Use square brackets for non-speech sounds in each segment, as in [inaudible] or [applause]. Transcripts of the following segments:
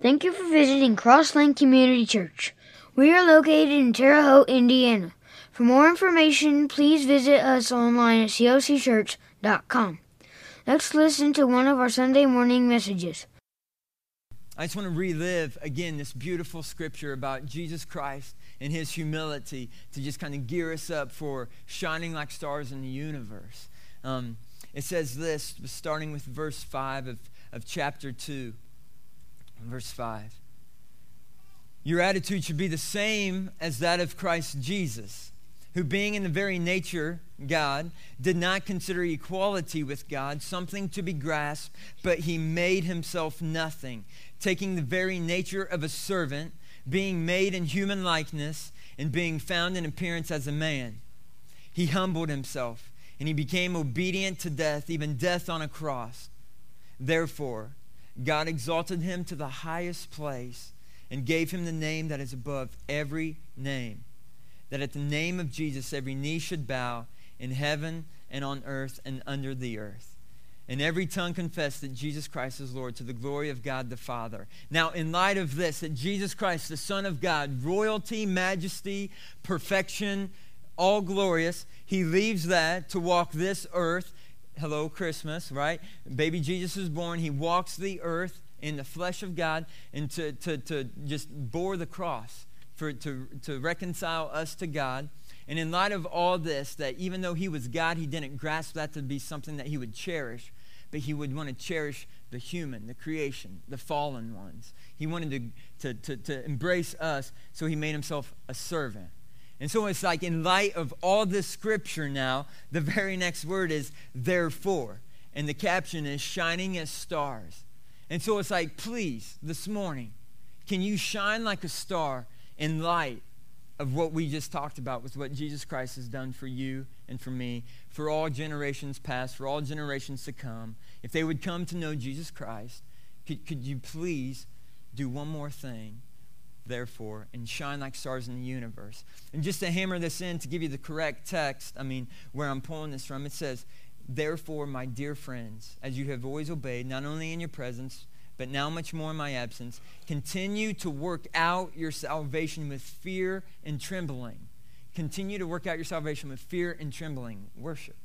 Thank you for visiting Crosslink Community Church. We are located in Terre Haute, Indiana. For more information, please visit us online at cocchurch.com. Let's listen to one of our Sunday morning messages. I just want to relive again this beautiful scripture about Jesus Christ and his humility to just kind of gear us up for shining like stars in the universe. Um, it says this, starting with verse 5 of, of chapter 2. Verse 5. Your attitude should be the same as that of Christ Jesus, who, being in the very nature God, did not consider equality with God something to be grasped, but he made himself nothing, taking the very nature of a servant, being made in human likeness, and being found in appearance as a man. He humbled himself, and he became obedient to death, even death on a cross. Therefore, God exalted him to the highest place and gave him the name that is above every name. That at the name of Jesus, every knee should bow in heaven and on earth and under the earth. And every tongue confess that Jesus Christ is Lord to the glory of God the Father. Now, in light of this, that Jesus Christ, the Son of God, royalty, majesty, perfection, all glorious, he leaves that to walk this earth hello, Christmas, right? Baby Jesus is born. He walks the earth in the flesh of God and to, to, to just bore the cross for, to, to reconcile us to God. And in light of all this, that even though he was God, he didn't grasp that to be something that he would cherish, but he would want to cherish the human, the creation, the fallen ones. He wanted to, to, to, to embrace us, so he made himself a servant. And so it's like, in light of all this scripture now, the very next word is therefore. And the caption is shining as stars. And so it's like, please, this morning, can you shine like a star in light of what we just talked about with what Jesus Christ has done for you and for me, for all generations past, for all generations to come? If they would come to know Jesus Christ, could, could you please do one more thing? Therefore, and shine like stars in the universe. And just to hammer this in, to give you the correct text, I mean, where I'm pulling this from, it says, Therefore, my dear friends, as you have always obeyed, not only in your presence, but now much more in my absence, continue to work out your salvation with fear and trembling. Continue to work out your salvation with fear and trembling. Worship.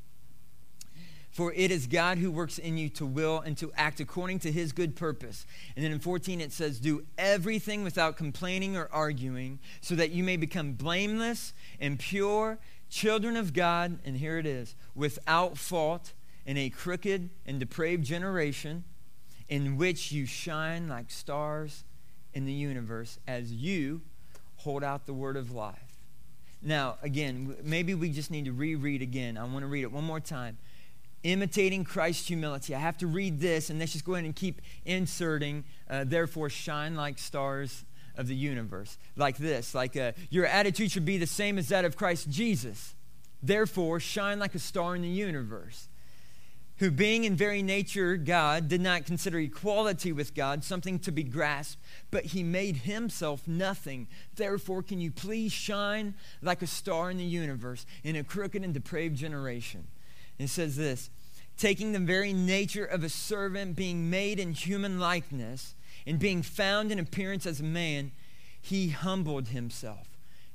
For it is God who works in you to will and to act according to his good purpose. And then in 14 it says, Do everything without complaining or arguing, so that you may become blameless and pure, children of God, and here it is, without fault in a crooked and depraved generation, in which you shine like stars in the universe as you hold out the word of life. Now, again, maybe we just need to reread again. I want to read it one more time imitating Christ's humility. I have to read this, and let's just go ahead and keep inserting, uh, therefore, shine like stars of the universe. Like this, like uh, your attitude should be the same as that of Christ Jesus. Therefore, shine like a star in the universe. Who, being in very nature God, did not consider equality with God something to be grasped, but he made himself nothing. Therefore, can you please shine like a star in the universe in a crooked and depraved generation? And It says this taking the very nature of a servant, being made in human likeness, and being found in appearance as a man, he humbled himself.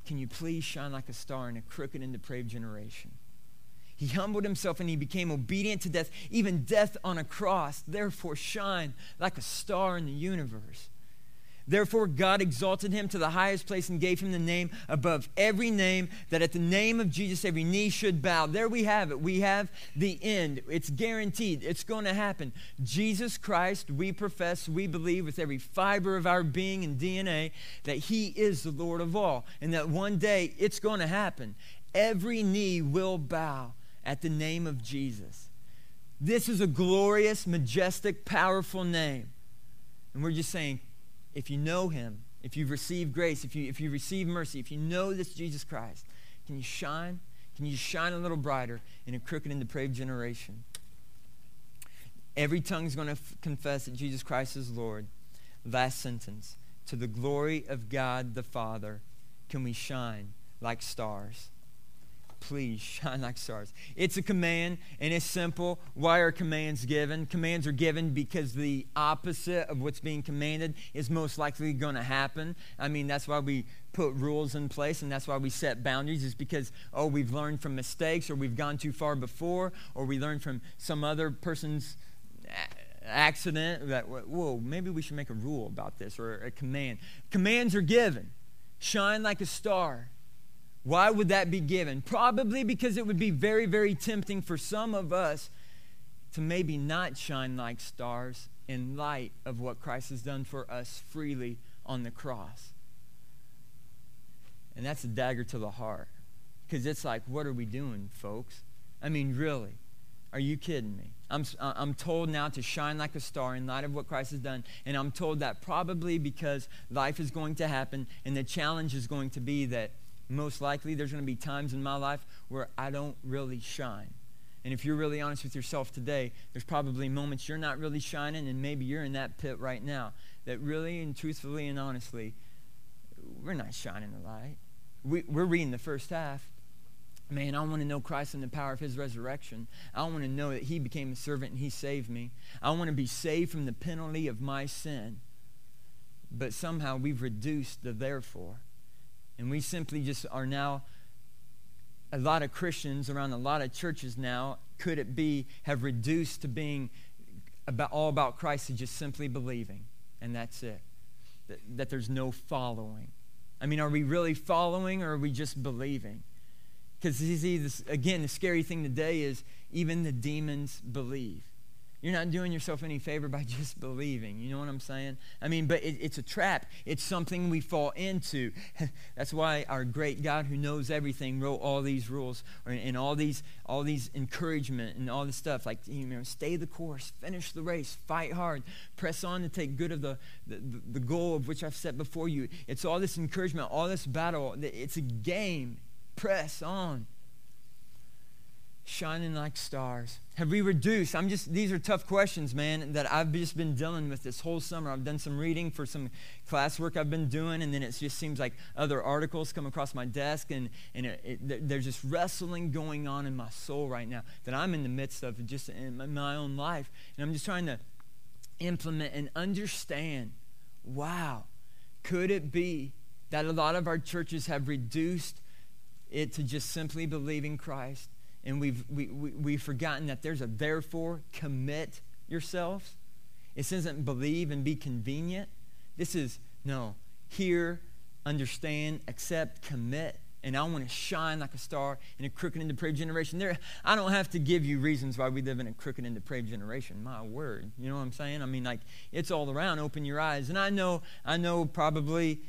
Can you please shine like a star in a crooked and depraved generation? He humbled himself and he became obedient to death, even death on a cross. Therefore, shine like a star in the universe. Therefore, God exalted him to the highest place and gave him the name above every name, that at the name of Jesus every knee should bow. There we have it. We have the end. It's guaranteed. It's going to happen. Jesus Christ, we profess, we believe with every fiber of our being and DNA that he is the Lord of all, and that one day it's going to happen. Every knee will bow at the name of Jesus. This is a glorious, majestic, powerful name. And we're just saying, if you know him, if you've received grace, if you, if you receive mercy, if you know this Jesus Christ, can you shine? Can you shine a little brighter in a crooked and depraved generation? Every tongue is going to f- confess that Jesus Christ is Lord. Last sentence. To the glory of God the Father, can we shine like stars please shine like stars. It's a command and it's simple. Why are commands given? Commands are given because the opposite of what's being commanded is most likely going to happen. I mean, that's why we put rules in place and that's why we set boundaries is because oh we've learned from mistakes or we've gone too far before or we learned from some other person's accident that whoa maybe we should make a rule about this or a command commands are given shine like a star why would that be given? Probably because it would be very, very tempting for some of us to maybe not shine like stars in light of what Christ has done for us freely on the cross. And that's a dagger to the heart. Because it's like, what are we doing, folks? I mean, really? Are you kidding me? I'm, I'm told now to shine like a star in light of what Christ has done. And I'm told that probably because life is going to happen and the challenge is going to be that most likely there's going to be times in my life where I don't really shine. And if you're really honest with yourself today, there's probably moments you're not really shining, and maybe you're in that pit right now. That really and truthfully and honestly, we're not shining the light. We, we're reading the first half. Man, I want to know Christ and the power of his resurrection. I want to know that he became a servant and he saved me. I want to be saved from the penalty of my sin. But somehow we've reduced the therefore. And we simply just are now, a lot of Christians around a lot of churches now, could it be, have reduced to being about, all about Christ to just simply believing. And that's it. That, that there's no following. I mean, are we really following or are we just believing? Because, again, the scary thing today is even the demons believe. You're not doing yourself any favor by [laughs] just believing. You know what I'm saying? I mean, but it, it's a trap. It's something we fall into. [laughs] That's why our great God who knows everything wrote all these rules and all these, all these encouragement and all this stuff. Like, you know, stay the course, finish the race, fight hard, press on to take good of the, the, the goal of which I've set before you. It's all this encouragement, all this battle. It's a game. Press on shining like stars? Have we reduced? I'm just, these are tough questions, man, that I've just been dealing with this whole summer. I've done some reading for some classwork I've been doing, and then it just seems like other articles come across my desk, and, and it, it, there's just wrestling going on in my soul right now that I'm in the midst of just in my own life. And I'm just trying to implement and understand wow, could it be that a lot of our churches have reduced it to just simply believing Christ? And we've, we, we, we've forgotten that there's a therefore commit yourselves. This isn't believe and be convenient. This is, no, hear, understand, accept, commit. And I want to shine like a star in a crooked and depraved generation. There, I don't have to give you reasons why we live in a crooked and depraved generation. My word, you know what I'm saying? I mean, like it's all around. Open your eyes. And I know, I know, probably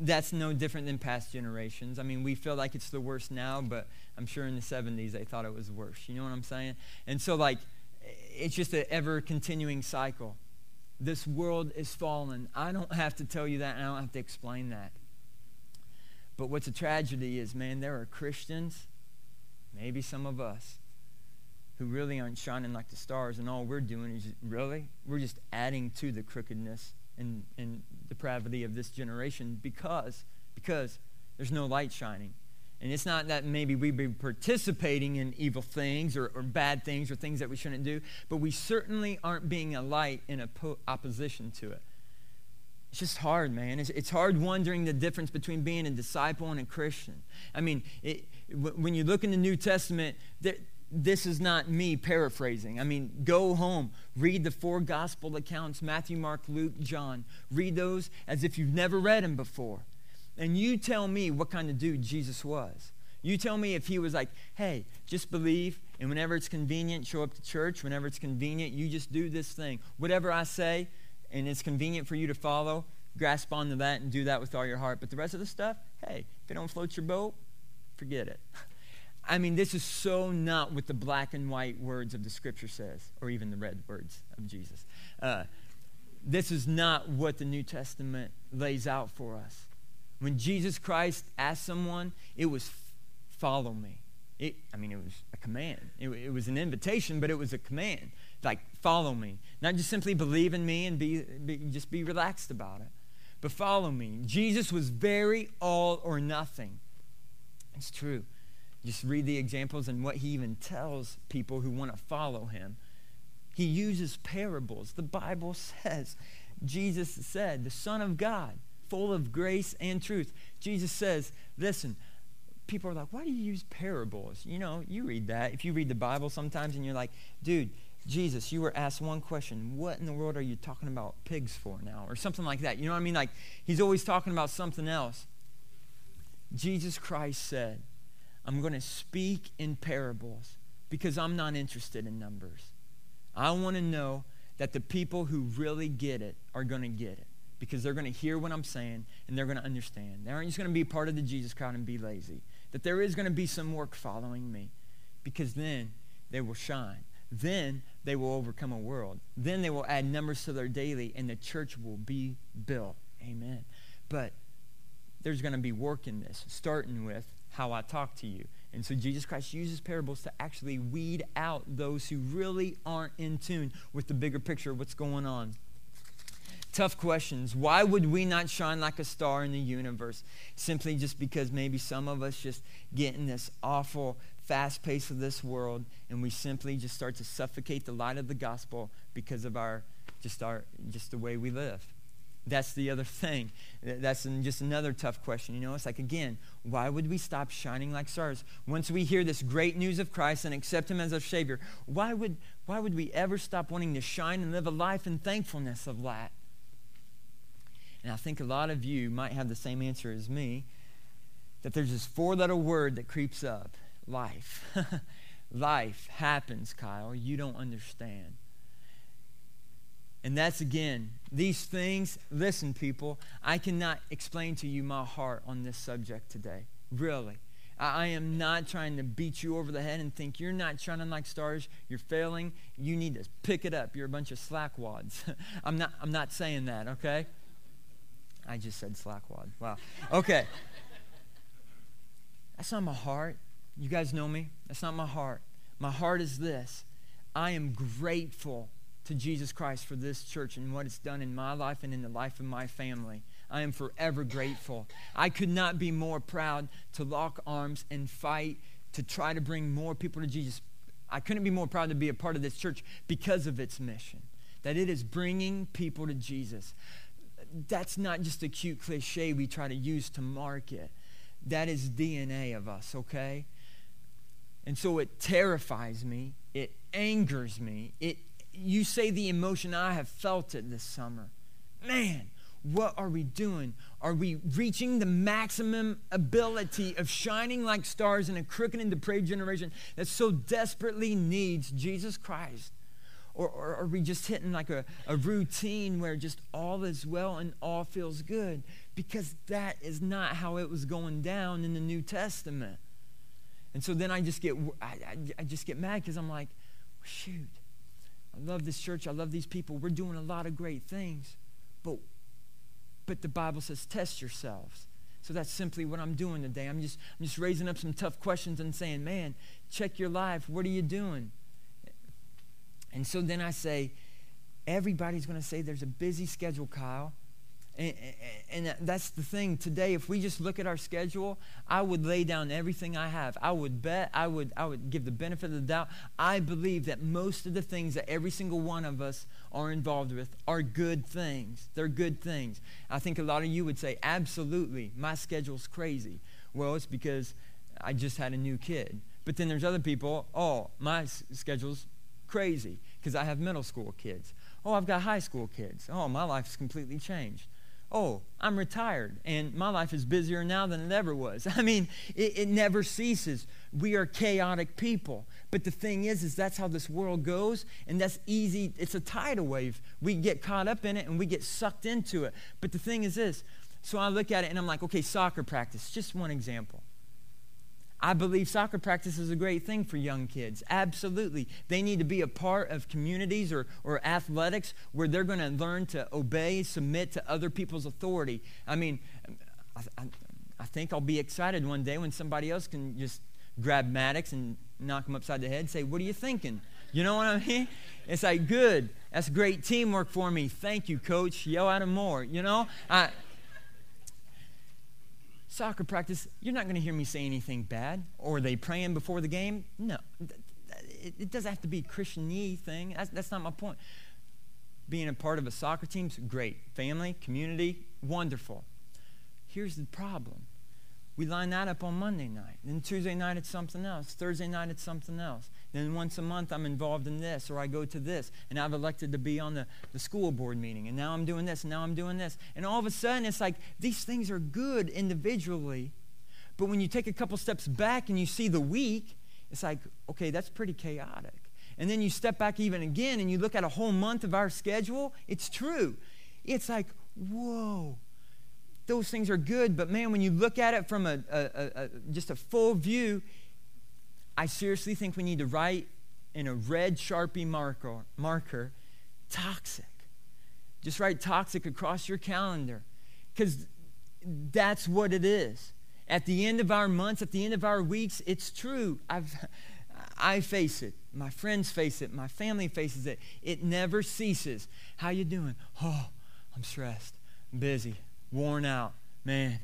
that's no different than past generations. I mean, we feel like it's the worst now, but I'm sure in the 70s they thought it was worse. You know what I'm saying? And so, like, it's just an ever continuing cycle. This world is fallen. I don't [laughs] have to tell you that, and I don't have to explain that. But what's a tragedy is, man, there are Christians, maybe some of us, who really aren't shining like the stars, and all we're doing is really, we're just adding to the crookedness and, and depravity of this generation because, because there's no light shining. And it's not that maybe we be participating in evil things or, or, bad things or things that we shouldn't do, but we certainly aren't being a light in po- opposition to it. It's just hard, man. It's, it's, hard wondering the difference between being a disciple and a Christian. I mean, it, when you look in the New Testament, there, this is not me paraphrasing. I mean, go home, read the four gospel accounts Matthew, Mark, Luke, John. Read those as if you've never read them before. And you tell me what kind of dude Jesus was. You tell me if he was like, hey, just believe, and whenever it's convenient, show up to church. Whenever it's convenient, you just do this thing. Whatever I say, and it's convenient for you to follow, grasp onto that and do that with all your heart. But the rest of the stuff, hey, if it don't float your boat, forget it. [laughs] I mean, this is so not what the black and white words of the scripture says, or even the red words of Jesus. Uh, this is not what the New Testament lays out for us. When Jesus Christ asked someone, it was follow me. It, I mean, it was a command. It, it, was an invitation, but it was a command. Like, follow me. Not just simply believe in me and be, be, just be relaxed about it, but follow me. Jesus was very all or nothing. It's true. Just read the examples and what he even tells people who want to follow him. He uses parables. The Bible [laughs] says, Jesus said, the Son of God, full of grace and truth. Jesus says, listen, people are like, why do you use parables? You know, you read that. If you read the Bible sometimes and you're like, dude, Jesus, you were asked one question. What in the world are you talking about pigs for now? Or something like that. You know what I mean? Like, he's always talking about something else. Jesus Christ said, I'm going to speak in parables because I'm not interested in numbers. I want to know that the people who really get it are going to get it because they're going to hear what I'm saying and they're going to understand. They aren't just going to be part of the Jesus crowd and be lazy. That there is going to be some work following me because then they will shine. Then they will overcome a world. Then they will add numbers to their daily and the church will be built. Amen. But there's going to be work in this, starting with how I talk to you. And so Jesus Christ uses parables to actually weed out those who really aren't in tune with the bigger picture of what's going on. Tough questions. Why would we not shine like a star in the universe? Simply just because maybe some of us just get in this awful fast pace of this world and we simply just start to suffocate the light of the gospel because of our just our just the way we live. That's the other thing. That's just another tough question. You know, it's like, again, why would we stop shining like stars? Once we hear this great news of Christ and accept Him as our Savior, why would, why would we ever stop wanting to shine and live a life in thankfulness of that? And I think a lot of you might have the same answer as me that there's this four letter word that creeps up life. [laughs] life happens, Kyle. You don't understand. And that's again, these things, listen, people, I cannot explain to you my heart on this subject today. Really. I am not trying to beat you over the head and think you're not shining like stars, you're failing, you need to pick it up. You're a bunch of slackwads. [laughs] I'm not I'm not saying that, okay? I just said slackwad. Wow. Okay. [laughs] That's not my heart. You guys know me. That's not my heart. My heart is this. I am grateful to Jesus Christ for this church and what it's done in my life and in the life of my family. I am forever grateful. I could not be more proud to lock arms and fight to try to bring more people to Jesus. I couldn't be more proud to be a part of this church because of its mission, that it is bringing people to Jesus. That's not just a cute cliche we try to use to market. That is DNA of us, okay? And so it terrifies me, it angers me, it you say the emotion, I have felt it this summer. Man, what are we doing? Are we reaching the maximum ability of shining like stars in a crooked and depraved generation that so desperately needs Jesus Christ? Or, or are we just hitting like a, a routine where just all is well and all feels good? Because that is not how it was going down in the New Testament. And so then I just get, I, I, I just get mad because I'm like, shoot, I love this church. I love these people. We're doing a lot of great things. But, but the Bible says, test yourselves. So that's simply what I'm doing today. I'm just, I'm just raising up some tough questions and saying, man, check your life. What are you doing? And so then I say, everybody's going to say there's a busy schedule, Kyle. And, and, that's the thing. Today if we just look at our schedule i would lay down everything i have. I would bet i would i would give the benefit of the doubt. I believe that most of the things that every single one of us are involved with are good things. They're good things. I think a lot of you would say absolutely. My schedule's crazy. Well it's because i just had a new kid. But then there's other people oh my schedule's crazy because i have middle school kids. Oh i've got high school kids. Oh my life's completely changed oh, I'm retired and my life is busier now than it ever was. [laughs] I mean, it, it, never ceases. We are chaotic people. But the thing is, is that's how this world goes, and that's easy. It's a tidal wave. We get caught up in it and we get sucked into it. But the thing is this. So I look at it and I'm like, okay, soccer practice, just one example. I believe soccer practice is a great thing for young kids. Absolutely. They need to be a part of communities or, or athletics where they're going to learn to obey, submit to other people's authority. I mean, I, I, I, think I'll be excited one day when somebody else can just grab Maddox and knock him upside the head and say, What are you thinking? You know what I mean? It's like, good. That's great teamwork for me. Thank you, coach. Yell at him more. You know? I, soccer practice, you're not going to hear me say anything bad. Or they praying before the game? No. It, it doesn't have to be a Christian thing. That's, that's not my point. Being a part of a soccer team's great. Family, community, wonderful. Here's the problem we line that up on Monday night. Then Tuesday night it's something else. Thursday night it's something else. Then once a month I'm involved in this or I go to this. And I've elected to be on the, the school board meeting. And now I'm doing this and now I'm doing this. And all of a sudden it's like these things are good individually. But when you take a couple steps back and you see the week, it's like, okay, that's pretty chaotic. And then you step back even again and you look at a whole month of our schedule, it's true. It's like, whoa, those things are good, but man, when you look at it from a, a, a, just a full view, I seriously think we need to write in a red Sharpie marker, marker toxic. Just write toxic across your calendar because that's what it is. At the end of our months, at the end of our weeks, it's true. I've, [laughs] I face it. My friends face it. My family faces it. It never ceases. How you doing? Oh, I'm stressed. Busy worn out. Man,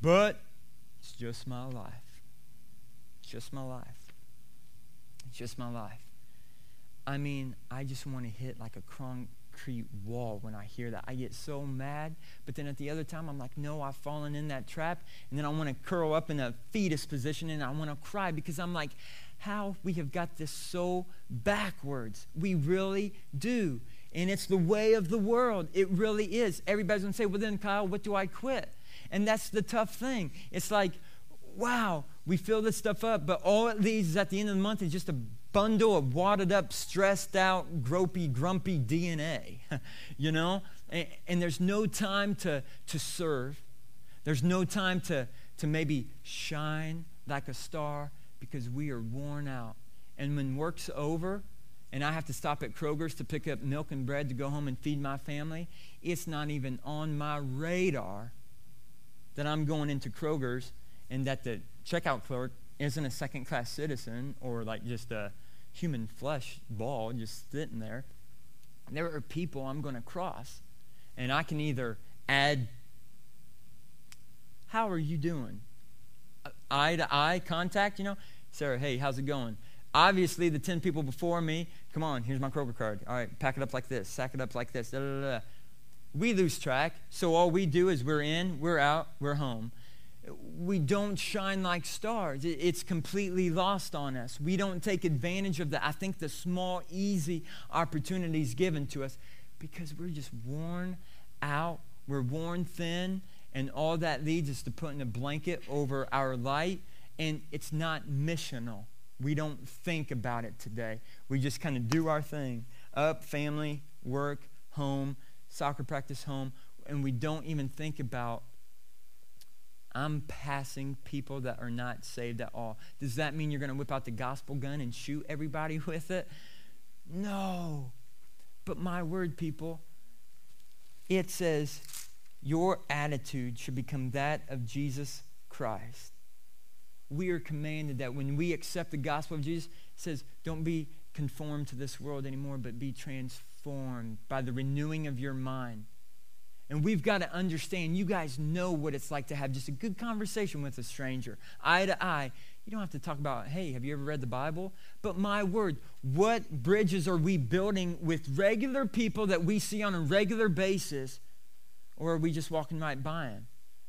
but it's just my life. It's just my life. Just my life. I mean, I just want to hit like a concrete wall when I hear that. I get so mad, but then at the other time, I'm like, no, I've fallen in that trap. And then I want to curl up in a fetus position and I want to cry because I'm like, how we have got this so backwards. We really do. And it's the way of the world. It really is. Everybody's going to say, well, then, Kyle, what do I quit? And that's the tough thing. It's like, wow, we fill this stuff up, but all it leaves is at the end of the month is just a bundle of wadded up, stressed out, gropey, grumpy DNA, [laughs] you know? And, and, there's no time to, to serve. There's no time to, to maybe shine like a star because we are worn out. And when work's over, and I have to stop at Kroger's to pick up milk and bread to go home and feed my family, it's not even on my radar that I'm going into Kroger's and that the checkout clerk isn't a second class citizen or like just a human flesh ball just sitting there. There are people I'm going to cross, and I can either add, How are you doing? Uh, eye to eye contact, you know? Sarah, hey, how's it going? Obviously, the 10 people before me, come on, here's my Kroger card. All right, pack it up like this, sack it up like this. Da, da, da. We lose track, so all we do is we're in, we're out, we're home. We don't shine like stars. It's completely lost on us. We don't take advantage of the, I think, the small, easy opportunities given to us because we're just worn out, we're worn thin, and all that leads us to putting a blanket over our light, and it's not missional. We don't think about it today. We just kind of do our thing up, family, work, home, soccer practice, home, and we don't even think about I'm passing people that are not saved at all. Does that mean you're going to whip out the gospel gun and shoot everybody [laughs] with it? No. But my word, people, it says your attitude should become that of Jesus Christ we are commanded that when we accept the gospel of Jesus, it says, don't be conformed to this world anymore, but be transformed by the renewing of your mind. And we've got to understand, you guys know what it's like to have just a good conversation with a stranger, eye to eye. You don't have to talk about, hey, have you ever read the Bible? But my word, what bridges are we building with regular people that we see on a regular basis? Or are we just walking right by them?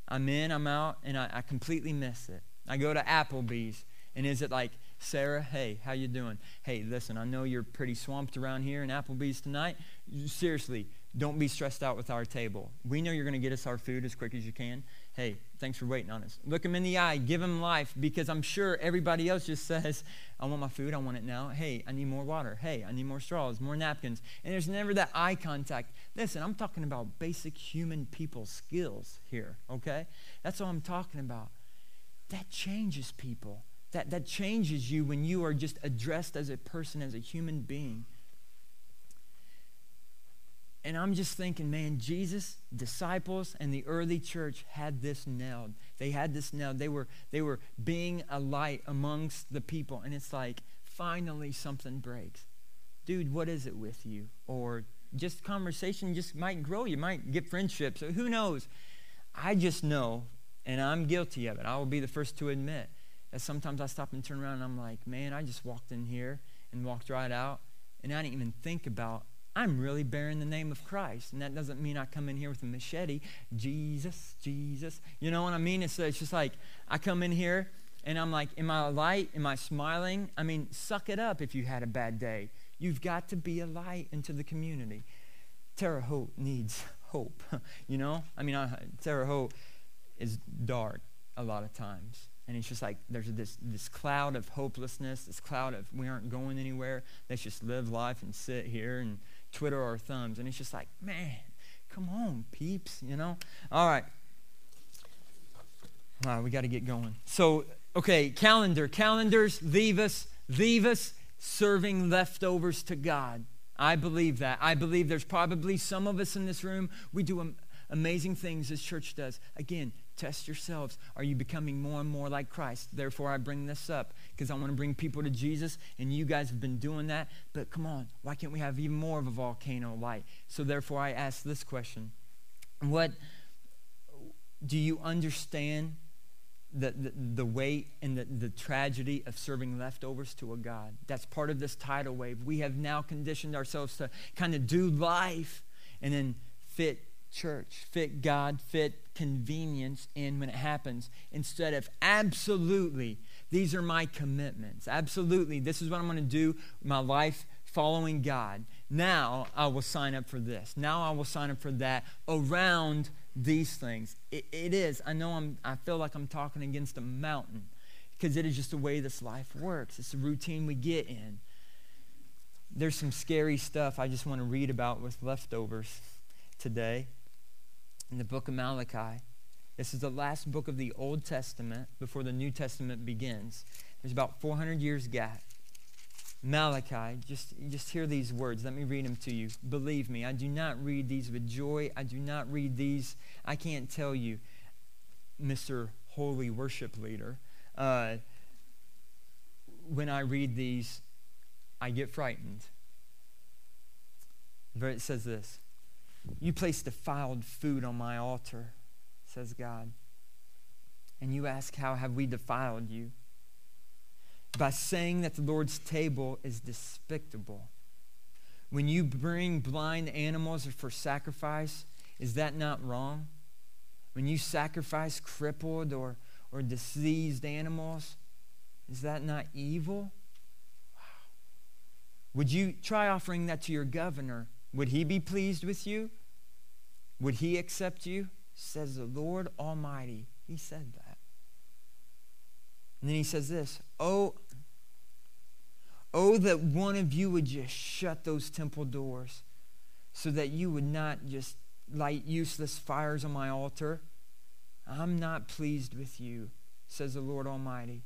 I'm in, I'm out, and I, I completely miss it. I go to Applebee's, and is it like, Sarah, hey, how you doing? Hey, listen, I know you're pretty swamped around here in Applebee's tonight. Seriously, don't be stressed out with our table. We know you're going to get us our food as quick as you can. Hey, thanks for waiting on us. Look them in the eye, give them life, because I'm sure everybody else just [laughs] says, I want my food, I want it now. Hey, I need more water. Hey, I need more straws, more napkins. And there's never that eye contact. Listen, I'm talking about basic human people skills here, okay? That's all I'm talking about that changes people. That, that changes you when you are just addressed as a person, as a human being. And I'm just thinking, man, Jesus, disciples, and the early church had this nailed. They had this nailed. They were, they were being a light amongst the people. And it's like, finally something breaks. Dude, what is it with you? Or just conversation just might grow. You might get friendships. Who knows? I just know And I'm guilty of it. I will be the first to admit that sometimes I stop and turn around and I'm like, man, I just walked in here and walked right out, and I didn't even think about I'm really bearing the name of Christ. And that doesn't mean I come in here with a machete, Jesus, Jesus. You know what I mean? It's, it's just like I come in here and I'm like, am I a light? Am I smiling? I mean, suck it up if you had a bad day. You've got to be a light into the community. Terre Haute needs [laughs] hope. [laughs] you know? I mean, Terre Haute is dark a lot of times. And it's just like there's this, this cloud of hopelessness, this cloud of we aren't going anywhere. Let's just live life and sit here and twiddle our thumbs. And it's just like, man, come on, peeps, you know? All right. All right, we got to get going. So, okay, calendar. Calendars leave us, leave us serving leftovers to God. I believe that. I believe there's probably some of us in this room, we do amazing things as church does. Again, test yourselves. Are you becoming more and more like Christ? Therefore, I bring this up because I want to bring people to Jesus, and you guys have been doing that. But come on, why can't we have even more of a volcano light? So, therefore, I ask this question What do you understand the, the, the weight and the, the tragedy of serving leftovers to a God? That's part of this tidal wave. We have now conditioned ourselves to kind of do life and then fit church, fit God, fit convenience in when it happens, instead of absolutely, these are my commitments. Absolutely, this is what I'm going to do, my life following God. Now I will sign up for this. Now I will sign up for that around these things. it, it is. I know I'm, I feel like I'm talking against a mountain because it is just the way this life works. It's the routine we get in. There's some scary stuff I just want to read about with leftovers today in the book of Malachi. This is the last book of the Old Testament before the New Testament begins. There's about 400 years gap. Malachi, just, just hear these words. Let me read them to you. Believe me, I do not read these with joy. I do not read these. I can't tell you, Mr. Holy Worship Leader. Uh, when I read these, I get frightened. It says this you place defiled food on my altar, says God. And you ask, How have we defiled you? By saying that the Lord's table is despicable. When you bring blind animals for sacrifice, is that not wrong? When you sacrifice crippled or, or diseased animals, is that not evil? Wow. Would you try offering that to your governor would he be pleased with you? Would he accept you? Says the Lord Almighty. He said that. And then he says this Oh, oh, that one of you would just shut those temple doors so that you would not just light useless fires on my altar. I'm not pleased with you, says the Lord Almighty,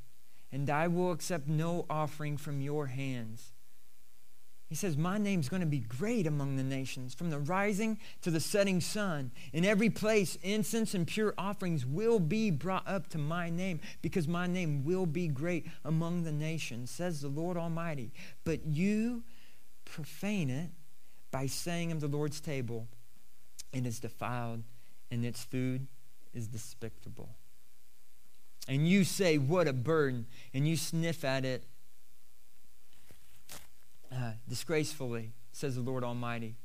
and I will accept no offering from your hands. He says, My name's going to be great among the nations, from the rising to the setting sun. In every place, incense and pure offerings will be brought up to my name, because my name will be great among the nations, says the Lord Almighty. But you profane it by saying of the Lord's table, it is defiled, and its food is despicable. And you say, What a burden, and you sniff at it uh, disgracefully, says the Lord Almighty.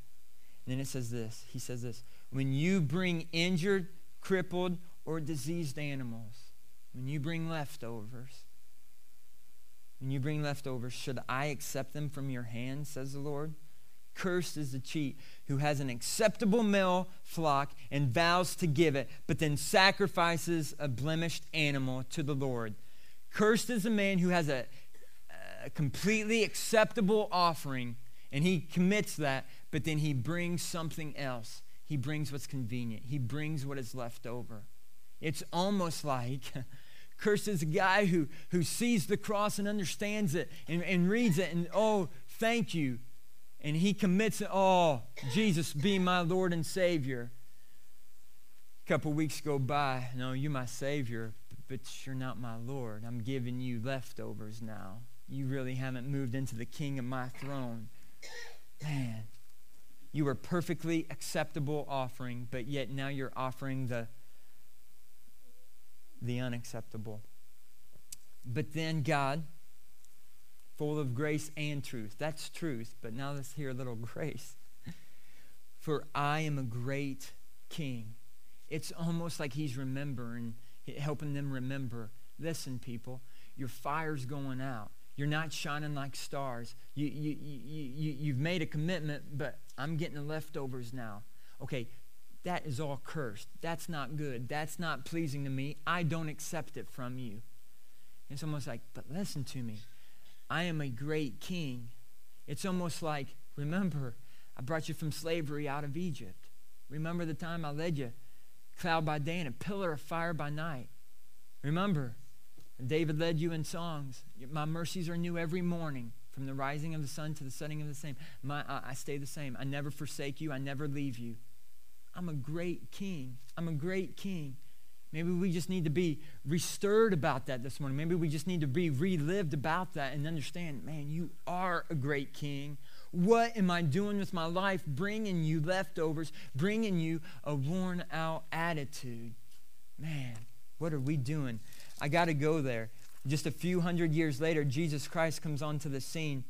And then it says this He says this When you bring injured, crippled, or diseased animals, when you bring leftovers, when you bring leftovers, should I accept them from your hand, says the Lord? Cursed is the cheat who has an acceptable male flock and vows to give it, but then sacrifices a blemished animal to the Lord. Cursed is the man who has a a completely acceptable offering, and he commits that, but then he brings something else. He brings what's convenient, he brings what is left over. It's almost like. [laughs] Cursed is a guy who, who sees the cross and understands it and, and reads it and, oh, thank you. And he commits it, oh, Jesus, be my Lord and Savior. A couple weeks go by, no, you're my Savior, but you're not my Lord. I'm giving you leftovers now you really haven't moved into the king of my throne. Man, you were perfectly acceptable offering, but yet now you're offering the the unacceptable. But then God, full of grace and truth. That's truth, but now let's hear a little [laughs] grace. For I am a great king. It's almost like he's remembering, helping them remember. Listen, people, your fire's going out. You're not shining like stars. You, you, you, you, you've made a commitment, but I'm getting the leftovers now. Okay, that is all cursed. That's not good. That's not pleasing to me. I don't accept it from you. It's almost like, but listen to me. I am a great king. It's almost like, remember, I brought you from slavery out of Egypt. Remember the time I led you, cloud by day and a pillar of fire by night. Remember, David led you in songs. My mercies are new every morning, from the rising of the sun to the setting of the same. My, I, I stay the same. I never forsake you. I never leave you. I'm a great king. I'm a great king. Maybe we just need to be restirred about that this morning. Maybe we just need to be relived about that and understand, man, you are a great king. What am I doing with my life? Bringing you leftovers, bringing you a worn out attitude. Man, what are we doing? I got to go there. Just a few hundred years later, Jesus Christ comes onto the scene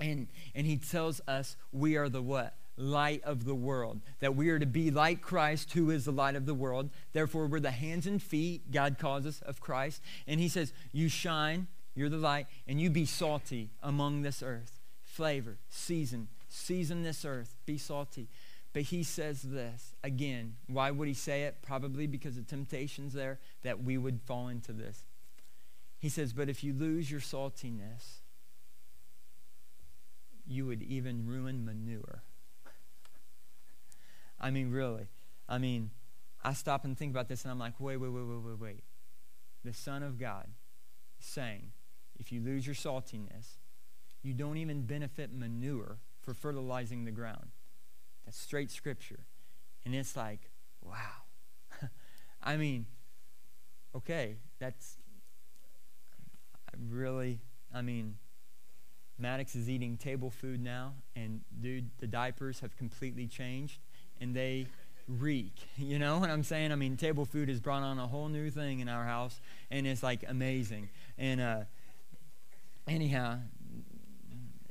and, and he tells us we are the what? light of the world. That we are to be like Christ, who is the light of the world. Therefore, we're the hands and feet, God calls us, of Christ. And He says, You shine, you're the light, and you be salty among this earth. Flavor, season, season this earth, be salty. But He says this again. Why would He say it? Probably because of temptations there that we would fall into this. He says, But if you lose your saltiness, you would even ruin manure. [laughs] I mean, really. I mean, I stop and think about this and I'm like, wait, wait, wait, wait, wait, wait. The Son of God saying, if you lose your saltiness, you don't even benefit manure for fertilizing the ground. That's straight scripture. And it's like, wow. [laughs] I mean, okay, that's really, I mean, Maddox is eating table food now, and dude, the diapers have completely changed and they reek. [laughs] You know what I'm saying? I mean, table food has brought on a whole new thing in our house, and it's like amazing. And uh, anyhow,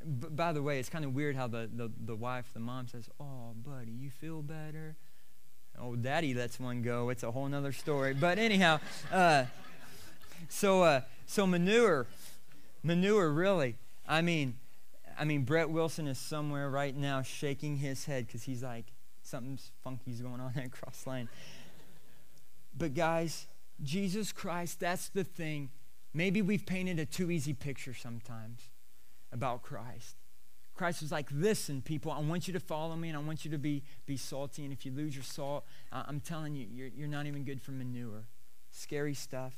b- by the way, it's kind of weird how the, the, the wife, the mom says, Oh, buddy, you feel better? Oh, daddy lets one go. It's a whole other story. But anyhow, uh, so, uh, so manure, manure, really. I mean, I mean, Brett Wilson is somewhere right now shaking his head because he's like, something's funky's going on at Crosslink. But guys, Jesus Christ, that's the thing. Maybe we've painted a too easy picture sometimes about Christ. Christ was like, listen, people, I want you to follow me and I want you to be, be salty. And if you lose your salt, I'm telling you, you're, you're not even good for manure. Scary stuff.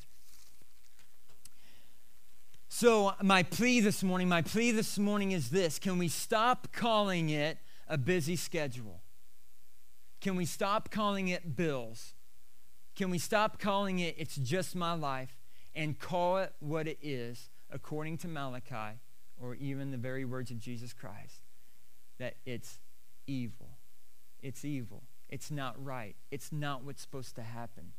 So, my plea this morning, my plea this morning is this can we stop calling it a busy schedule? Can we stop calling it bills? Can we stop calling it it's just my life and call it what it is according to Malachi or even the very words of Jesus Christ? That it's evil. It's evil. It's not right. It's not what's supposed to happen.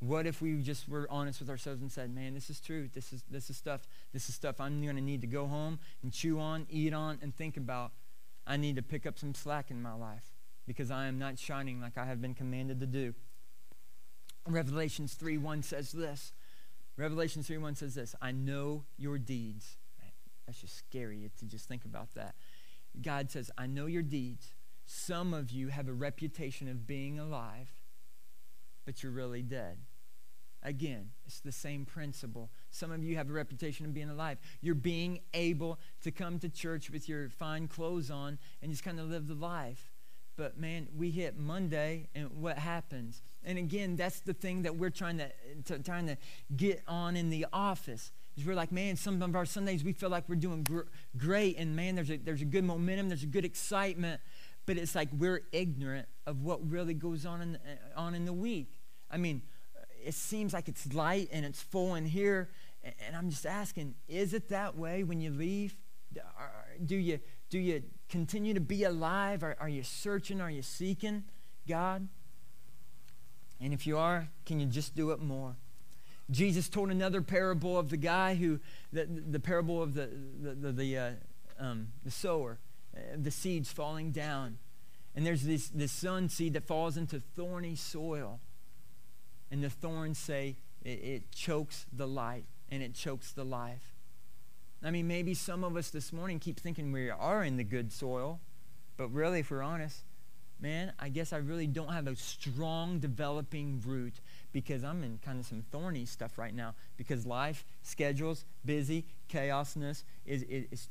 What if we just were honest with ourselves and said, "Man, this is true. This is this is stuff. This is stuff I'm going to need to go home and chew on, eat on, and think about. I need to pick up some slack in my life because I am not shining like I have been commanded to do. Revelations 3 1 says this. Revelation 3 1 says this I know your deeds. That's just scary to just think about that. God says, I know your deeds. Some of you have a reputation of being alive, but you're really dead. Again, it's the same principle. Some of you have a reputation of being alive. You're being able to come to church with your fine clothes on and just kind of live the life. But man, we hit Monday, and what happens? And again, that's the thing that we're trying to, to trying to get on in the office. Is we're like, man, some of our Sundays we feel like we're doing gr- great, and man, there's a, there's a good momentum, there's a good excitement, but it's like we're ignorant of what really goes on in, eh, on in the week. I mean, it seems like it's light and it's full in here, and, and I'm just asking, is it that way when you leave? Do you do you continue to be alive? Are, are you searching? Are you seeking God? And if you are, can you just do it more? Jesus told another parable of the guy who, the, the parable of the, the, the, the, uh, um, the sower, uh, the seeds falling down. And there's this, this sun seed that falls into thorny soil. And the thorns say it, it chokes the light and it chokes the life. I mean, maybe some of us this morning keep thinking we are in the good soil, but really, if we're honest, man, I guess I really don't have a strong developing root because I'm in kind of some thorny stuff right now because life, schedules, busy, chaosness is, is, is,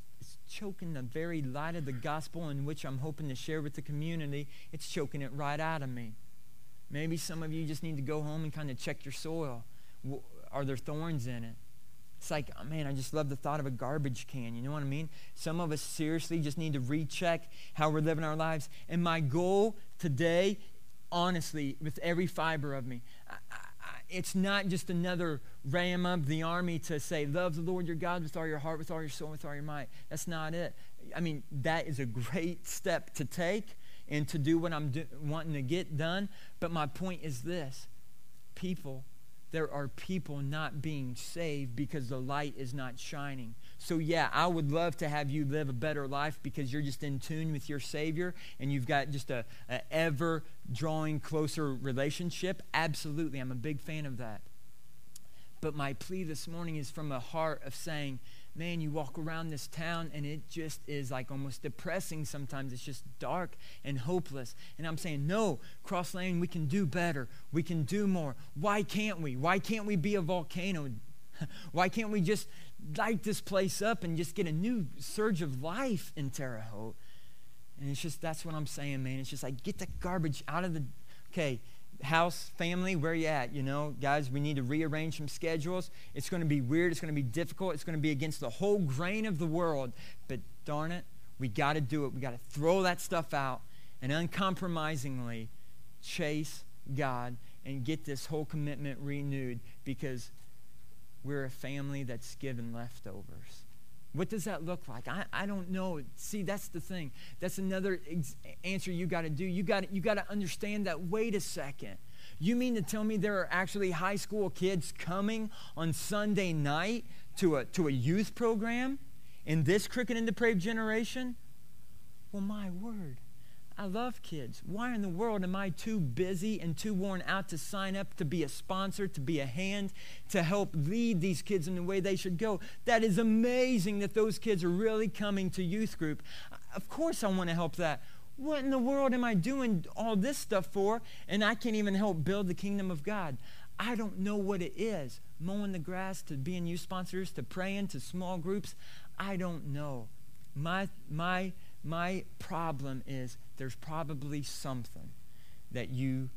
choking the very light of the gospel in which I'm hoping to share with the community. It's choking it right out of me. Maybe some of you just need to go home and kind of check your soil. Are there thorns in it? It's like, oh man, I just love the thought of a garbage can. You know what I mean? Some of us seriously just need to recheck how we're living our lives. And my goal today, honestly, with every fiber of me, I, I, it's not just another ram of the army to say, love the Lord your God with all your heart, with all your soul, with all your might. That's not it. I mean, that is a great step to take and to do what I'm do- wanting to get done. But my point is this people there are people not being saved because the light is not shining. So, yeah, I would love to have you live a better life because you're just in tune with your Savior and you've got just a, a ever drawing closer relationship. Absolutely, I'm a big fan of that. But my plea this morning is from a heart of saying, man, you walk around this town and it just is like almost depressing sometimes. It's just dark and hopeless. And I'm saying, no, Crosslink, we can do better. We can do more. Why can't we? Why can't we be a volcano? [laughs] Why can't we just light this place up and just get a new surge of life in Terre Haute? And it's just, that's what I'm saying, man. It's just like, get the garbage out of the, okay, house, family, where you at? You know, guys, we need to rearrange some schedules. It's going to be weird. It's going to be difficult. It's going to be against the whole grain of the world. But darn it, we got to do it. We got to throw that stuff out and uncompromisingly chase God and get this whole commitment renewed because we're a family that's given leftovers. What does that look like? I, I don't know. See, that's the thing. That's another ex- answer you got to do. You got you got to understand that. Wait a second. You mean to tell me there are actually high school kids coming on Sunday night to a to a youth program in this crooked and depraved generation? Well, my word. I love kids. Why in the world am I too busy and too worn out to sign up to be a sponsor, to be a hand, to help lead these kids in the way they should go? That is amazing that those kids are really coming to youth group. Of course, I want to help that. What in the world am I doing all this stuff for? And I can't even help build the kingdom of God. I don't know what it is. Mowing the grass, to being youth sponsors, to praying, to small groups. I don't know. My, my, my problem is there's probably something that you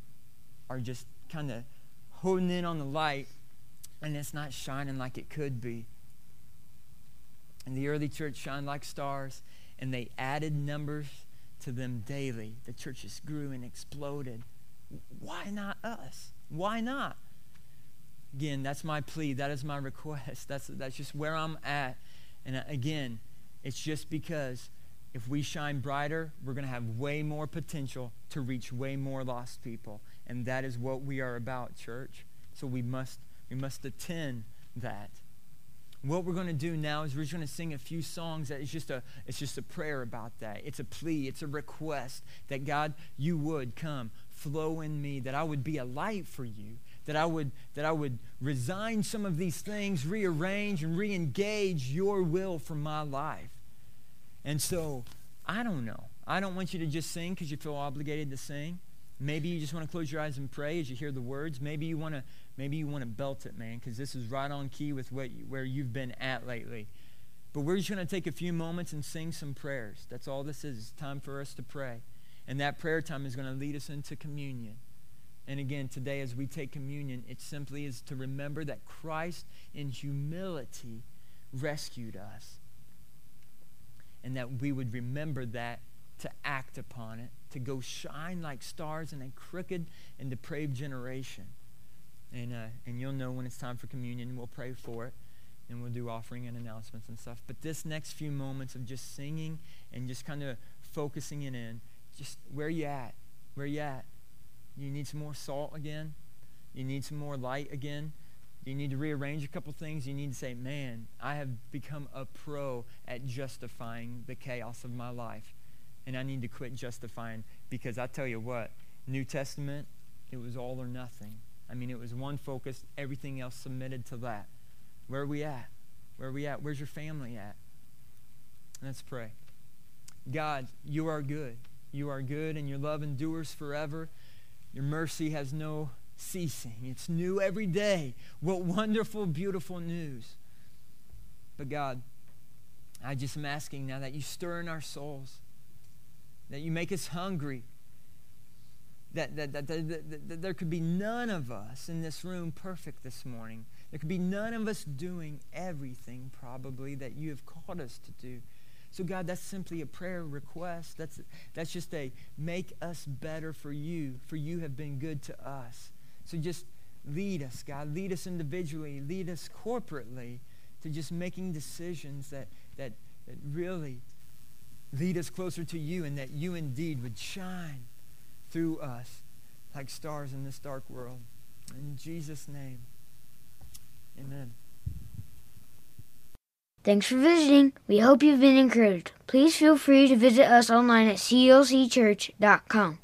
are just kind of holding in on the light and it's not shining like it could be. And the early church shined like stars, and they added numbers to them daily. The churches grew and exploded. Why not us? Why not? Again, that's my plea. That is my [laughs] request. That's, that's just where I'm at. And uh, again, it's just because if we shine brighter, we're going to have way more potential to reach way more lost people. And that is what we are about, church. So we must, we must attend that. What we're going to do now is we're just going to sing a few songs that is just a, it's just a prayer about that. It's a plea, it's a request that God, you would come, flow in me, that I would be a light for you, that I would, that I would resign some of these things, rearrange and re-engage your will for my life. And so, I don't know. I don't want you to just sing because you feel obligated to sing. Maybe you just want to close your eyes and pray as you hear the words. Maybe you want to maybe you want to belt it, man, because this is right on key with what you, where you've been at lately. But we're just going to take a few moments and sing some prayers. That's all this is. It's time for us to pray. And that prayer time is going to lead us into communion. And again, today as we take communion, it simply is to remember that Christ in humility rescued us and that we would remember that to act upon it, to go shine like stars in a crooked and depraved generation. And, uh, and you'll know when it's time for communion. We'll pray for it, and we'll do offering and announcements and stuff. But this next few moments of just singing and just kind of focusing it in, just where you at? Where you at? You need some more salt again? You need some more light again? You need to rearrange a couple things? You need to say, man, I have become a pro at justifying the chaos of my life. And I need to quit justifying because I tell you what, New Testament, it was all or nothing. I mean, it was one focus, everything else submitted to that. Where are we at? Where are we at? Where's your family at? Let's pray. God, you are good. You are good, and your love endures forever. Your mercy has no ceasing. It's new every day. What wonderful, beautiful news. But God, I just am asking now that you stir in our souls, that you make us hungry, that, that, that, that, there could be none of us in this room perfect this morning. There could be none of us doing everything probably that you have called us to do. So, God, that's simply a prayer request. That's, that's just a make us better for you, for you have been good to us. So just lead us, God. Lead us individually. Lead us corporately to just making decisions that, that, that really lead us closer to you and that you indeed would shine through us like stars in this dark world. In Jesus' name, amen. Thanks for visiting. We hope you've been encouraged. Please feel free to visit us online at clcchurch.com.